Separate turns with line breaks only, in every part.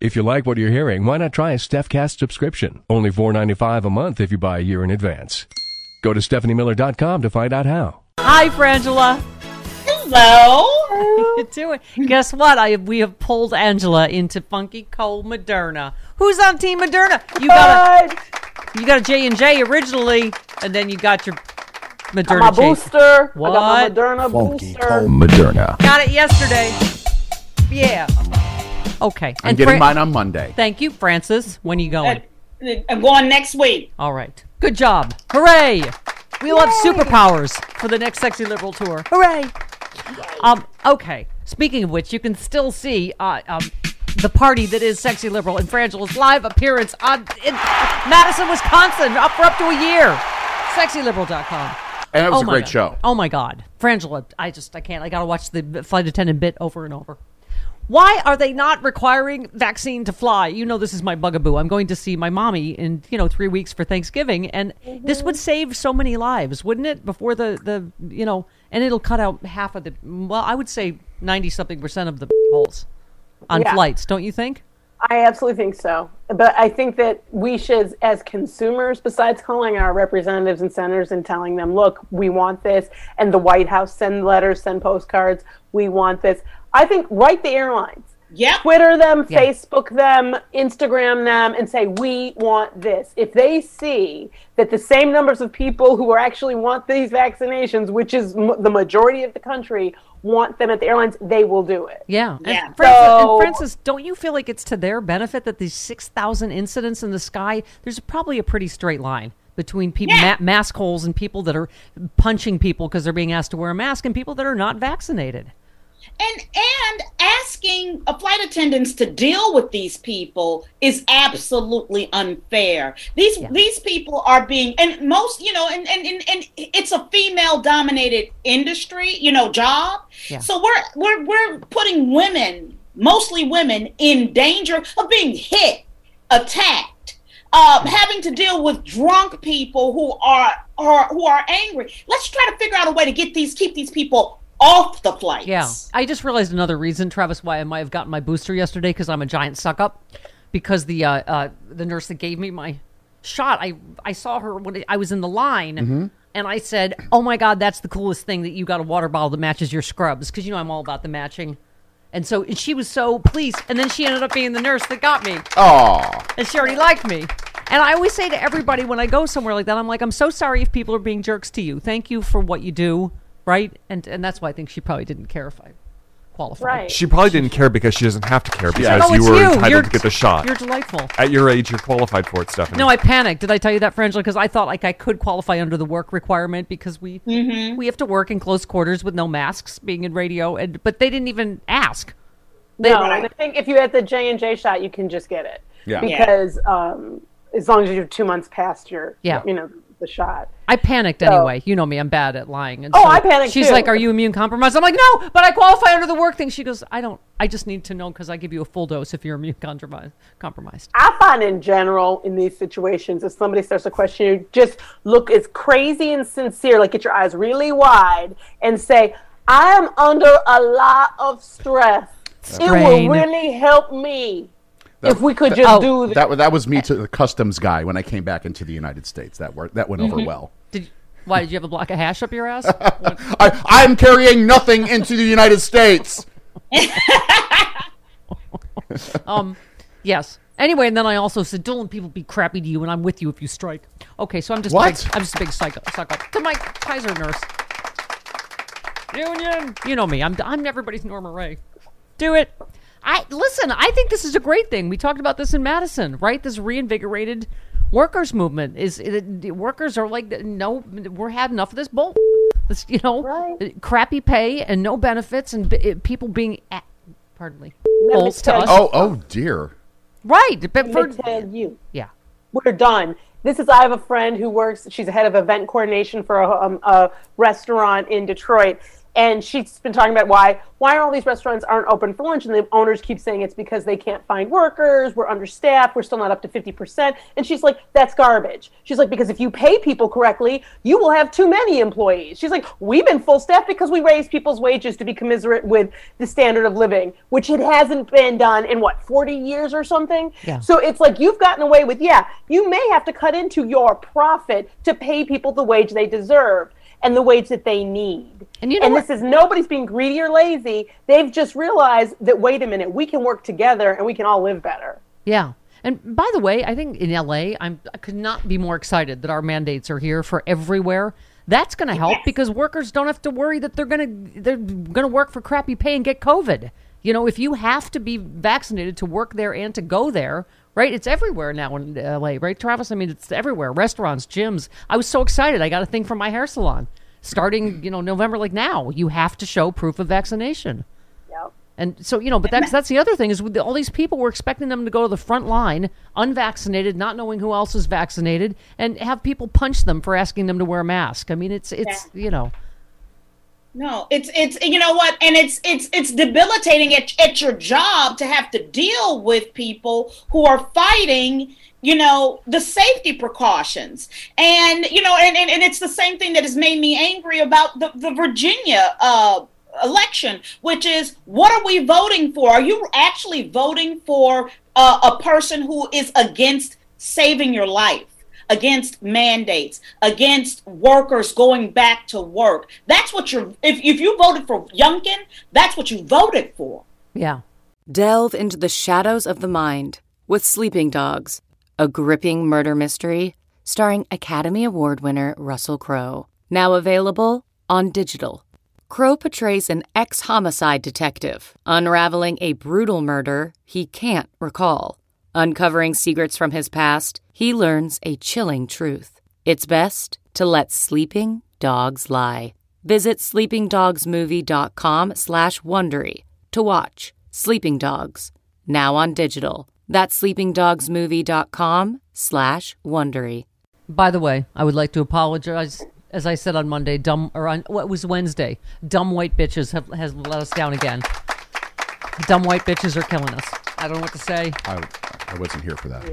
If you like what you're hearing, why not try a StephCast subscription? Only $4.95 a month if you buy a year in advance. Go to StephanieMiller.com to find out how.
Hi, Frangela.
Hello.
How you doing? Guess what? I we have pulled Angela into Funky Cold Moderna. Who's on Team Moderna? You got a you got a J and J originally, and then you got your Moderna.
my
chase.
booster.
What?
I got my Moderna
Funky
booster.
cold Moderna.
Got it yesterday. Yeah. Okay.
I'm
And
getting
Fra-
mine on Monday.
Thank you, Francis. When are you going?
Uh, I'm going next week.
All right. Good job. Hooray! We love superpowers for the next Sexy Liberal tour. Hooray! Um, okay. Speaking of which, you can still see uh, um, the party that is Sexy Liberal and Frangela's live appearance on in Madison, Wisconsin, up for up to a year. SexyLiberal.com.
And it was
Oh
a great
God.
show.
Oh my God, Frangela! I just I can't. I gotta watch the flight attendant bit over and over. Why are they not requiring vaccine to fly? You know, this is my bugaboo. I'm going to see my mommy in you know three weeks for Thanksgiving, and this would save so many lives, wouldn't it? Before the the you know, and it'll cut out half of the. Well, I would say ninety something percent of the holes on
Yeah.
flights. Don't you think?
I absolutely think so. But I think that we should, as consumers, besides calling our representatives and senators and telling them, look, we want this, and the White House send letters, send postcards, we want this. I think write the airlines.
Yep.
Twitter them,
Yeah.
Facebook them, Instagram them, and say, we want this. If they see that the same numbers of people who are actually want these vaccinations, which is m- the majority of the country, want them at the airlines, they will do it.
Yeah. And
Yeah.
Francis,
So-
and Francis, don't you feel like it's to their benefit that these 6,000 incidents in the sky, there's probably a pretty straight line between people,
Yeah.
ma- mask holes and people that are punching people because they're being asked to wear a mask and people that are not vaccinated.
And and asking a flight attendants to deal with these people is absolutely unfair. These these people are being and most you know and and, and, and it's a female dominated industry you know job.
Yeah.
so we're we're we're putting women mostly women in danger of being hit attacked um, having to deal with drunk people who are, are who are angry. Let's try to figure out a way to get these keep these people off the flights
Yeah. I just realized another reason, Travis, why I might have gotten my booster yesterday because I'm a giant suck up. Because the uh, uh, the nurse that gave me my shot, I I saw her when I was in the line, and I said, "Oh my God, that's the coolest thing that you got a water bottle that matches your scrubs." Because you know I'm all about the matching. And so and she was so pleased, and then she ended up being the nurse that got me,
Oh,
and she already liked me. And I always say to everybody when I go somewhere like that, I'm like, I'm so sorry if people are being jerks to you. Thank you for what you do, right? And and that's why I think she probably didn't care if I qualified.
Right.
She probably didn't care because she doesn't have to care because
Oh,
you were
you.
entitled
You're-
to get the shot.
You're delightful.
At your age, you're qualified for it, Stephanie.
No, I panicked. Did I tell you that, Frangela? Because I thought like I could qualify under the work requirement because we
Mm-hmm.
we have to work in close quarters with no masks, being in radio, and but they didn't even ask. They,
No, and I think if you had the J and J shot, you can just get it.
Yeah.
Yeah.
Because um, as long as you're two months past your,
Yeah.
you know, the shot.
I panicked anyway. You know me; I'm bad at lying. And
Oh,
so
I panicked
She's
too.
like, "Are you immune compromised?" I'm like, "No, but I qualify under the work thing." She goes, "I don't. I just need to know because I give you a full dose if you're immune compromised." Compromised.
I find in general in these situations, if somebody starts to question you, just look as crazy and sincere, like get your eyes really wide and say, I am under a lot of stress. It will really help me if we could just
Oh.
do this.
that, that was me to the customs guy when I came back into the United States. That worked. That went over well.
Did why did you have a block of hash up your ass?
I, I'm carrying nothing into the United States.
um, yes. Anyway, and then I also said, "Don't let people be crappy to you, and I'm with you if you strike." Okay, so I'm just
What?
Big, I'm just a big psycho. psycho. To my Kaiser nurse. Union. You know me. I'm I'm everybody's Norma Rae. Do it. I listen. I think this is a great thing. We talked about this in Madison, right? This reinvigorated workers movement is it, the workers are like, no, we're had enough of this bull. This, you know,
Right.
crappy pay and no benefits and b- people being, a- pardon me, bulls to us.
Oh, oh dear.
Right. But
Let
for,
me tell you.
yeah.
we're done. This is I have a friend who works. She's the head of event coordination for a, um, a restaurant in Detroit, and she's been talking about why why all these restaurants aren't open for lunch, and the owners keep saying it's because they can't find workers. We're understaffed. We're still not up to fifty percent. And she's like, that's garbage. She's like, because if you pay people correctly, you will have too many employees. She's like, we've been full staff because we raised people's wages to be commensurate with the standard of living, which it hasn't been done in what forty years or something.
Yeah.
So it's like you've gotten away with, yeah, you may have to cut into your profit to pay people the wage they deserve and the wage that they need.
And you know what-
this is nobody's being greedy or lazy. They've just realized that wait a minute, we can work together and we can all live better.
Yeah. And by the way, I think in LA, I'm I could not be more excited that our mandates are here for everywhere. That's going to help because workers don't have to worry that they're going to they're going to work for crappy pay and get COVID. You know, if you have to be vaccinated to work there and to go there, right? It's everywhere now in LA, right, Travis? I mean, it's everywhere. Restaurants, gyms. I was so excited. I got a thing from my hair salon. Starting, you know, November like now, you have to show proof of vaccination.
Yep.
And so, you know, but that's that's the other thing is with all these people, we're expecting them to go to the front line, unvaccinated, not knowing who else is vaccinated, and have people punch them for asking them to wear a mask. I mean, it's it's you know,
No, it's it's you know what, and it's it's it's debilitating at, at your job to have to deal with people who are fighting, you know, the safety precautions, and you know, and and, and it's the same thing that has made me angry about the the Virginia uh, election, which is what are we voting for? Are you actually voting for uh, a person who is against saving your life? Against mandates, against workers going back to work. That's what you're, if, if you voted for Youngkin, that's what you voted for.
yeah.
Delve into the shadows of the mind with Sleeping Dogs, a gripping murder mystery starring Academy Award winner Russell Crowe. Now available on digital. Crowe portrays an ex homicide detective unraveling a brutal murder he can't recall. Uncovering secrets from his past, he learns a chilling truth. It's best to let sleeping dogs lie. Visit sleepingdogsmovie.com slash Wondery to watch Sleeping Dogs, now on digital. That's sleepingdogsmovie.com slash Wondery.
By the way, I would like to apologize. As I said on Monday, dumb or on what was Wednesday, dumb white bitches have has let us down again. Dumb white bitches are killing us. I don't know what to say.
I, I wasn't here for that.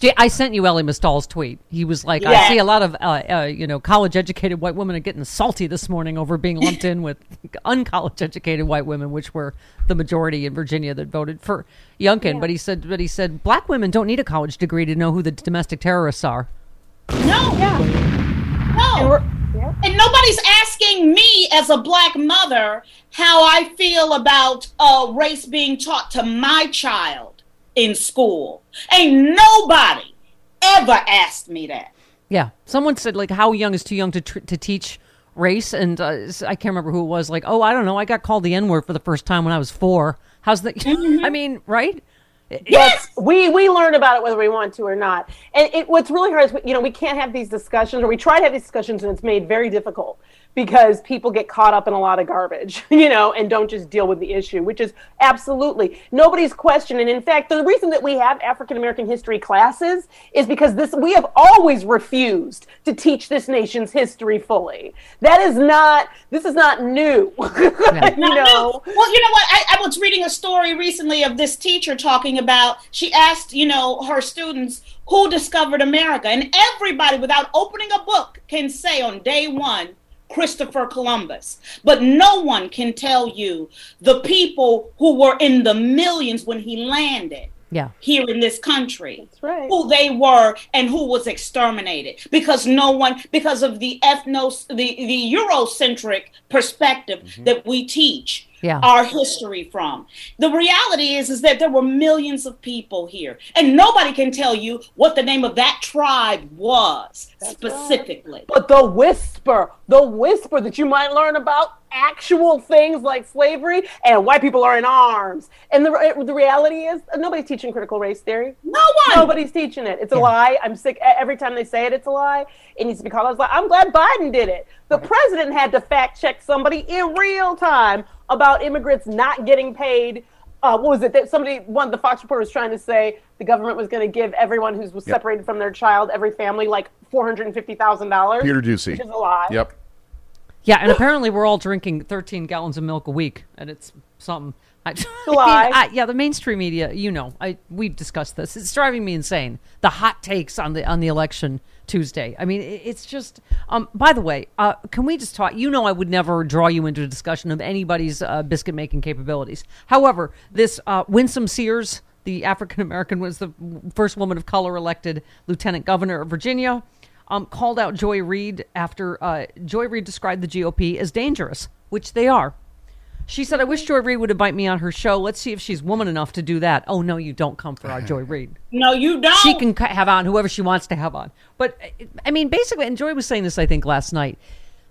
Gee, I sent you Elie Mystal's tweet. He was like, I see a lot of, uh, uh, you know, college educated white women are getting salty this morning over being lumped in with uncollege educated white women, which were the majority in Virginia that voted for Youngkin. But he said, but he said, black women don't need a college degree to know who the domestic terrorists are.
No. yeah, No. And nobody's asking me as a black mother how I feel about uh, race being taught to my child in school. Ain't nobody ever asked me that.
Yeah. Someone said, like, how young is too young to, tr- to teach race? And uh, I can't remember who it was. Like, oh, I don't know. I got called the N word for the first time when I was four. How's that? I mean, right?
Yes, we we learn about it whether we want to or not. And it, what's really hard is you know we can't have these discussions, or we try to have these discussions, and it's made very difficult because people get caught up in a lot of garbage, you know, and don't just deal with the issue, which is absolutely nobody's question. And in fact, the reason that we have African American history classes is because this we have always refused to teach this nation's history fully. That is not this is not new, you
Not
know.
new. Well, you know what? I, I was reading a story recently of this teacher talking about. She asked, you know, her students who discovered America, and everybody, without opening a book, can say on day one. Christopher Columbus. But no one can tell you the people who were in the millions when he landed.
Yeah.
here in this country
That's right.
who they were and who was exterminated because no one because of the ethnos the the eurocentric perspective mm-hmm. that we teach
Yeah.
our history from. The reality is is that there were millions of people here and nobody can tell you what the name of that tribe was specifically.
But the whisper, the whisper that you might learn about actual things like slavery and white people are in arms. And the, the reality is, nobody's teaching critical race theory.
no one
Nobody's teaching it. It's a lie. I'm sick. Every time they say it, it's a lie. It needs to be called out as a lie. I'm glad Biden did it. The president had to fact check somebody in real time about immigrants not getting paid. Uh, what was it that somebody, one of the Fox reporters, trying to say the government was going to give everyone who was
Yep.
separated from their child, every family, like four hundred and fifty thousand dollars.
Peter Doocy.
which is a lie.
Yep.
Yeah, and apparently we're all drinking 13 gallons of milk a week, and it's something. I, I. I- yeah, the mainstream media, you know, I we've discussed this. It's driving me insane. The hot takes on the on the election Tuesday. I mean, it, it's just. Um, by the way, uh, can we just talk? You know, I would never draw you into a discussion of anybody's uh, biscuit making capabilities. However, this uh, Winsome Sears, the African American, was the first woman of color elected lieutenant governor of Virginia um, called out Joy Reid after uh, Joy Reid described the GOP as dangerous, which they are. She said, I wish Joy Reid would invite me on her show. Let's see if she's woman enough to do that. Oh, no, you don't come for our Joy Reid.
no you don't
She can have on whoever she wants to have on. But, I mean, basically, and Joy was saying this, I think, last night.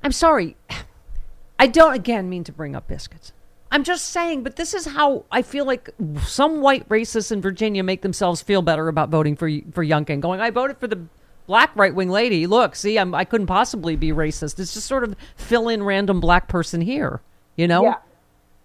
I'm sorry. I don't, again, mean to bring up biscuits. I'm just saying, but this is how I feel like some white racists in Virginia make themselves feel better about voting for for Youngkin. Going, I voted for the black right wing lady. Look, see, I'm, I couldn't possibly be racist. It's just sort of fill in random black person here. You know?
Yeah.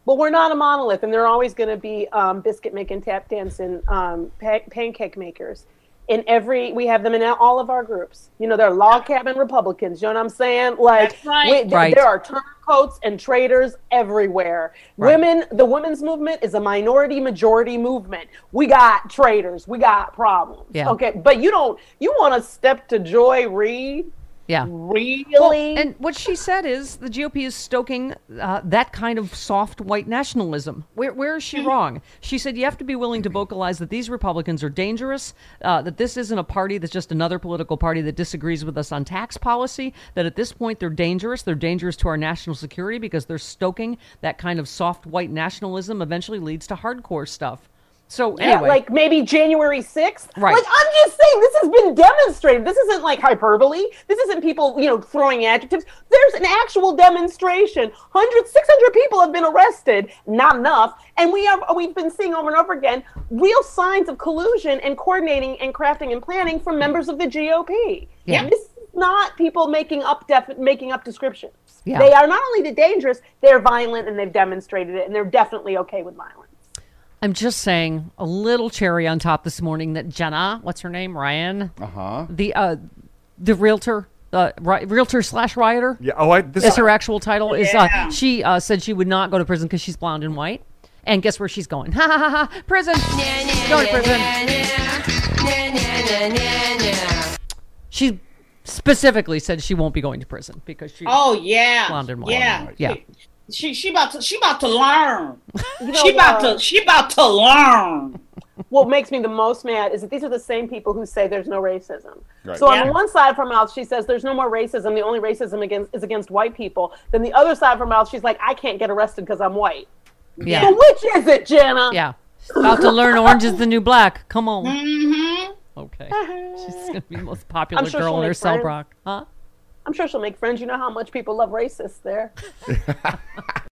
But we're not a monolith, and there are always going to be um, biscuit making, tap dancing, um, pa- pancake makers. In every, we have them in all of our groups. You know, they're log cabin Republicans. You know what I'm saying? Like,
That's right.
we- th-
Right.
there are turncoats and traitors everywhere. Women, the women's movement is a minority majority movement. We got traitors. We got problems.
Yeah.
Okay, but you don't. You want to step to Joy Reid?
Yeah.
Really?
Well, and what she said is the GOP is stoking uh, that kind of soft white nationalism. Where, where is she wrong? She said you have to be willing to vocalize that these Republicans are dangerous, uh, that this isn't a party that's just another political party that disagrees with us on tax policy, that at this point they're dangerous. They're dangerous to our national security because they're stoking that kind of soft white nationalism eventually leads to hardcore stuff. So,
Yeah, like maybe January 6th.
Right.
Like I'm just saying this has been demonstrated. This isn't like hyperbole. This isn't people, you know, throwing adjectives. There's an actual demonstration. 100 600 people have been arrested, not enough, and we have we've been seeing over and over again real signs of collusion and coordinating and crafting and planning from members of the GOP.
Yeah.
This is not people making up def- making up descriptions.
Yeah.
They are not only the dangerous, they're violent and they've demonstrated it and they're definitely okay with violence.
I'm just saying a little cherry on top this morning that Jenna, what's her name, Ryan,
Uh huh.
the uh, the realtor, uh, ri- realtor slash rioter.
Yeah. Oh, I. This
is her actual title. Is uh, she uh, said she would not go to prison because she's blonde and white. And guess where she's going? Ha ha ha ha! Prison. Going to prison. She specifically said she won't be going to prison because she.
oh yeah
Blonde and white.
yeah
Yeah.
She she about to she about to learn
know
she about
what?
to she about to learn
what makes me the most mad is that these are the same people who say there's no racism.
Right.
So on
Yeah.
the one side of her mouth, she says there's no more racism. The only racism against is against white people. Then the other side of her mouth, she's like, I can't get arrested because I'm white.
Yeah.
So which is it, Jenna?
Yeah. About to learn orange is the new black. Come on.
mm-hmm.
Okay. She's gonna be the most popular
sure
girl in her
make
cell block. Huh?
I'm sure she'll make friends. You know how much people love racists there.